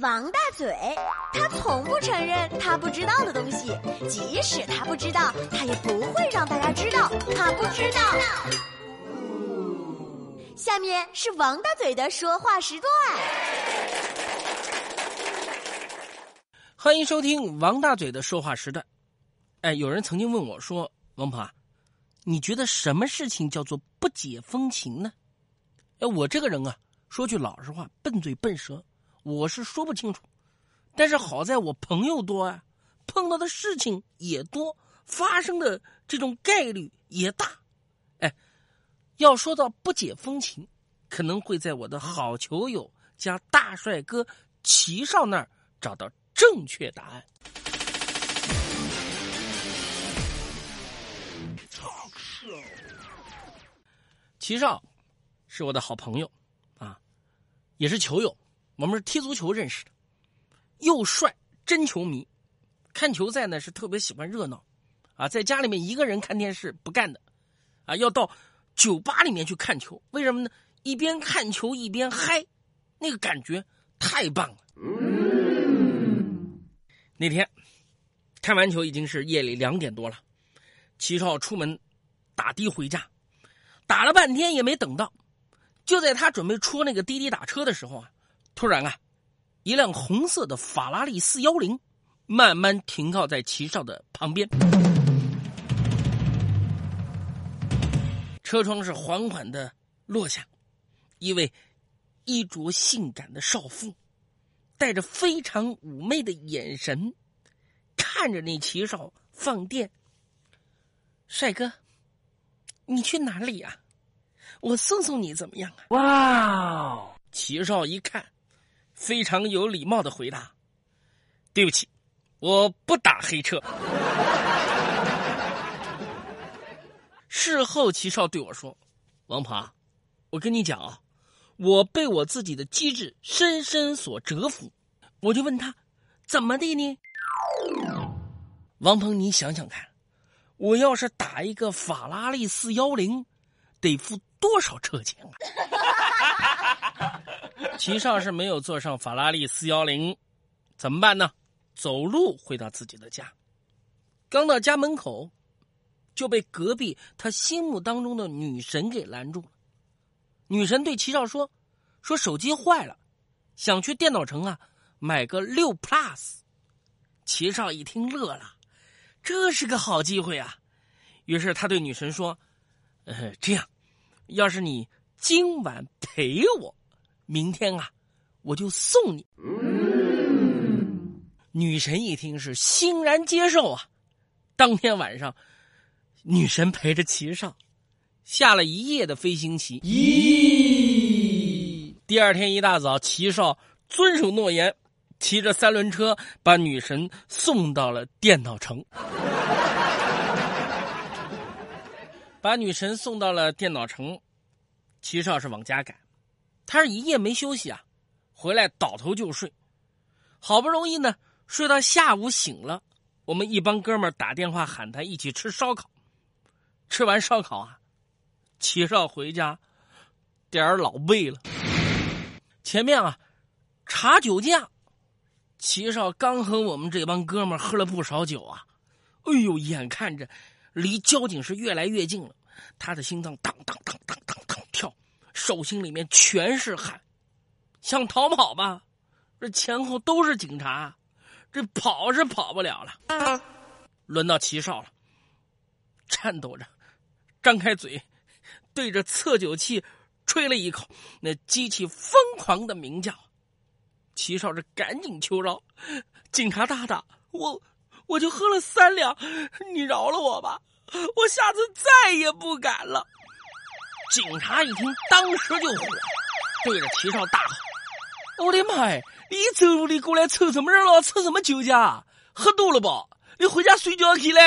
王大嘴，他从不承认他不知道的东西，即使他不知道，他也不会让大家知道他不知道。下面是王大嘴的说话时段。欢迎收听王大嘴的说话时段。哎，有人曾经问我说：“王婆，你觉得什么事情叫做不解风情呢？”哎，我这个人啊，说句老实话，笨嘴笨舌。我是说不清楚，但是好在我朋友多啊，碰到的事情也多，发生的这种概率也大。哎，要说到不解风情，可能会在我的好球友加大帅哥齐少那儿找到正确答案。齐少是我的好朋友啊，也是球友。我们是踢足球认识的，又帅，真球迷。看球赛呢是特别喜欢热闹，啊，在家里面一个人看电视不干的，啊，要到酒吧里面去看球。为什么呢？一边看球一边嗨，那个感觉太棒了。那天看完球已经是夜里两点多了，齐少出门打的回家，打了半天也没等到，就在他准备戳那个滴滴打车的时候啊。突然啊，一辆红色的法拉利四幺零慢慢停靠在齐少的旁边，车窗是缓缓的落下，一位衣着性感的少妇，带着非常妩媚的眼神，看着那齐少放电。帅哥，你去哪里呀？我送送你怎么样啊？哇！齐少一看。非常有礼貌的回答：“对不起，我不打黑车。”事后，齐少对我说：“王鹏，我跟你讲啊，我被我自己的机智深深所折服。”我就问他：“怎么的呢？”王鹏，你想想看，我要是打一个法拉利四幺零，得付多少车钱啊？齐少是没有坐上法拉利四幺零，怎么办呢？走路回到自己的家，刚到家门口，就被隔壁他心目当中的女神给拦住了。女神对齐少说：“说手机坏了，想去电脑城啊买个六 plus。”齐少一听乐了，这是个好机会啊！于是他对女神说：“呃，这样，要是你今晚陪我。”明天啊，我就送你。女神一听是欣然接受啊。当天晚上，女神陪着齐少下了一夜的飞行棋。咦！第二天一大早，齐少遵守诺言，骑着三轮车把女神送到了电脑城。把女神送到了电脑城，齐少是往家赶。他是一夜没休息啊，回来倒头就睡，好不容易呢睡到下午醒了，我们一帮哥们打电话喊他一起吃烧烤。吃完烧烤啊，齐少回家点儿老背了。前面啊查酒驾，齐少刚和我们这帮哥们喝了不少酒啊，哎呦，眼看着离交警是越来越近了，他的心脏当当当当。手心里面全是汗，想逃跑吧，这前后都是警察，这跑是跑不了了。轮到齐少了，颤抖着，张开嘴，对着测酒器吹了一口，那机器疯狂的鸣叫。齐少是赶紧求饶：“警察大大，我我就喝了三两，你饶了我吧，我下次再也不敢了。”警察一听，当时就火了，对着齐少大吼：“我的妈呀！你走路的过来凑什么热闹？凑什么酒驾？喝多了吧？你回家睡觉去嘞！”